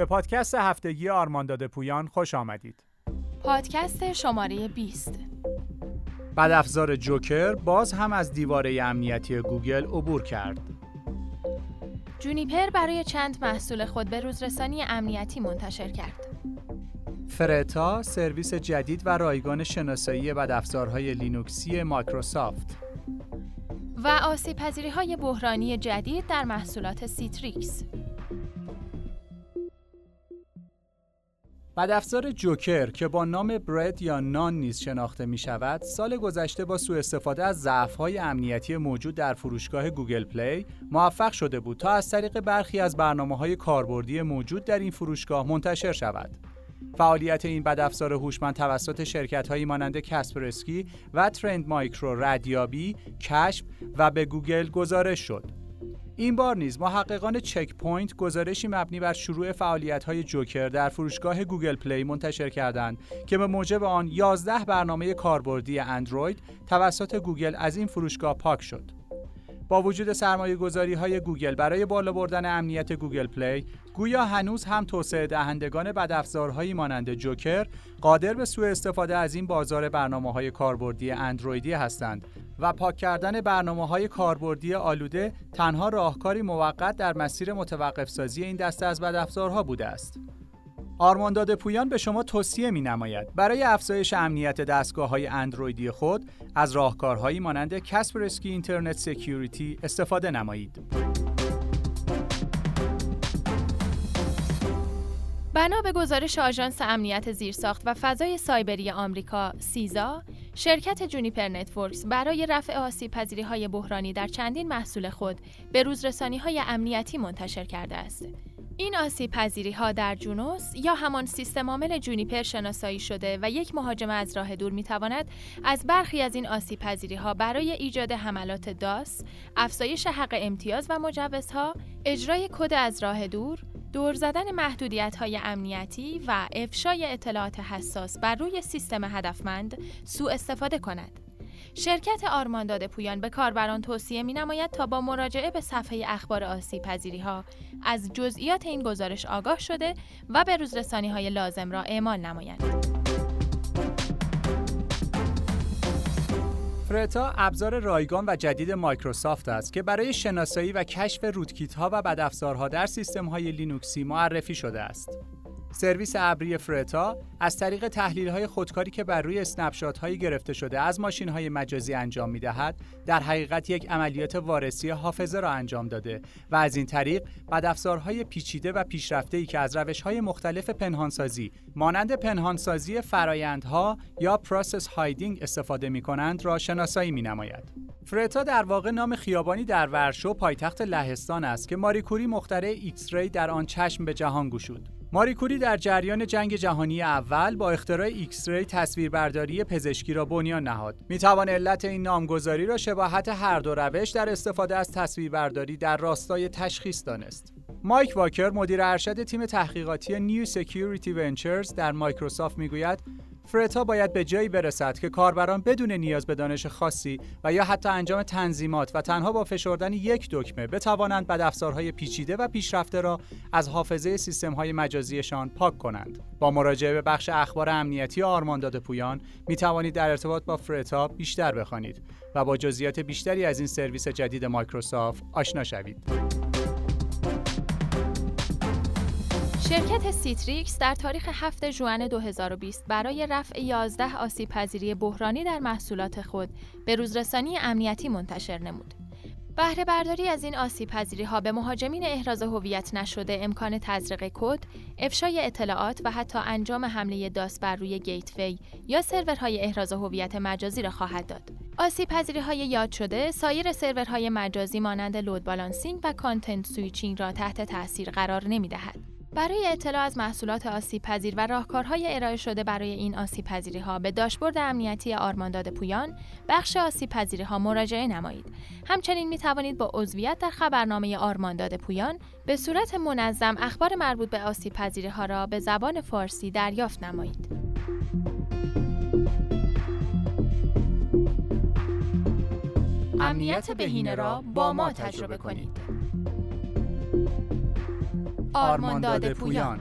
به پادکست هفتگی آرمانداد پویان خوش آمدید. پادکست شماره 20 بدافزار جوکر باز هم از دیواره امنیتی گوگل عبور کرد. جونیپر برای چند محصول خود به روزرسانی امنیتی منتشر کرد. فرتا سرویس جدید و رایگان شناسایی بدافزارهای لینوکسی مایکروسافت و آسیب های بحرانی جدید در محصولات سیتریکس بدافزار جوکر که با نام برد یا نان نیز شناخته می شود، سال گذشته با سوء استفاده از ضعف‌های امنیتی موجود در فروشگاه گوگل پلی موفق شده بود تا از طریق برخی از برنامه کاربردی موجود در این فروشگاه منتشر شود. فعالیت این بدافزار هوشمند توسط شرکت‌هایی مانند کسپرسکی و ترند مایکرو ردیابی، کشف و به گوگل گزارش شد. این بار نیز محققان چک پوینت گزارشی مبنی بر شروع فعالیت‌های جوکر در فروشگاه گوگل پلی منتشر کردند که به موجب آن 11 برنامه کاربردی اندروید توسط گوگل از این فروشگاه پاک شد. با وجود سرمایه گذاری های گوگل برای بالا بردن امنیت گوگل پلی گویا هنوز هم توسعه دهندگان بدافزارهایی مانند جوکر قادر به سوء استفاده از این بازار برنامه های کاربردی اندرویدی هستند و پاک کردن برنامه های کاربردی آلوده تنها راهکاری موقت در مسیر متوقف سازی این دسته از بدافزارها بوده است. آرمانداد پویان به شما توصیه می نماید برای افزایش امنیت دستگاه های اندرویدی خود از راهکارهایی مانند کسپرسکی Internet Security استفاده نمایید. بنا به گزارش آژانس امنیت زیرساخت و فضای سایبری آمریکا سیزا شرکت جونیپر Networks برای رفع آسیب پذیری های بحرانی در چندین محصول خود به روزرسانی های امنیتی منتشر کرده است. این آسیب پذیری ها در جونوس یا همان سیستم عامل جونیپر شناسایی شده و یک مهاجم از راه دور می تواند از برخی از این آسیب پذیری ها برای ایجاد حملات داس، افزایش حق امتیاز و مجوزها، اجرای کد از راه دور، دور زدن محدودیت های امنیتی و افشای اطلاعات حساس بر روی سیستم هدفمند سوء استفاده کند. شرکت آرمانداد پویان به کاربران توصیه می نماید تا با مراجعه به صفحه اخبار آسیب پذیری ها از جزئیات این گزارش آگاه شده و به روزرسانی های لازم را اعمال نمایند. فرتا ابزار رایگان و جدید مایکروسافت است که برای شناسایی و کشف rootkit ها و بدافزارها در سیستم های لینوکسی معرفی شده است. سرویس ابری فرتا از طریق تحلیل های خودکاری که بر روی snapshot هایی گرفته شده از ماشین های مجازی انجام می دهد در حقیقت یک عملیات وارسی حافظه را انجام داده و از این طریق بدافزارهای پیچیده و پیشرفته ای که از روش های مختلف پنهانسازی مانند پنهانسازی فرایندها یا process hiding استفاده می کنند را شناسایی می نماید. فرتا در واقع نام خیابانی در ورشو پایتخت لهستان است که ماری کوری مخترع X-ray در آن چشم به جهان گشود. ماری کوری در جریان جنگ جهانی اول با اختراع X-ray تصویربرداری پزشکی را بنیان نهاد. می توان علت این نامگذاری را شباهت هر دو روش در استفاده از تصویربرداری در راستای تشخیص دانست. مایک واکر مدیر ارشد تیم تحقیقاتی New Security Ventures در مایکروسافت می‌گوید فرتا باید به جایی برسد که کاربران بدون نیاز به دانش خاصی و یا حتی انجام تنظیمات و تنها با فشردن یک دکمه بتوانند بدافزارهای پیچیده و پیشرفته را از حافظه سیستم‌های مجازیشان پاک کنند. با مراجعه به بخش اخبار امنیتی آرمان داده پویان می توانید در ارتباط با فرتا بیشتر بخوانید و با جزئیات بیشتری از این سرویس جدید مایکروسافت آشنا شوید. شرکت Citrix در تاریخ 7 ژوئن 2020 برای رفع 11 آسیب پذیری بحرانی در محصولات خود به روزرسانی امنیتی منتشر نمود. بهره برداری از این آسیب پذیری ها به مهاجمین احراز هویت نشده امکان تزریق کد، افشای اطلاعات و حتی انجام حمله DoS بر روی gateway یا سرورهای احراز هویت مجازی را خواهد داد. آسیب پذیری های یاد شده سایر سرورهای مجازی مانند load balancing و content switching را تحت تاثیر قرار نمی دهد. برای اطلاع از محصولات آسیب پذیر و راهکارهای ارائه شده برای این آسیب پذیری ها به داشبورد امنیتی آرمان داده پویان بخش آسیب پذیری ها مراجعه نمایید. همچنین می توانید با عضویت در خبرنامه آرمانداد پویان به صورت منظم اخبار مربوط به آسیب پذیری ها را به زبان فارسی دریافت نمایید. امنیت بهینه را با ما تجربه کنید. آرمانداد پویان.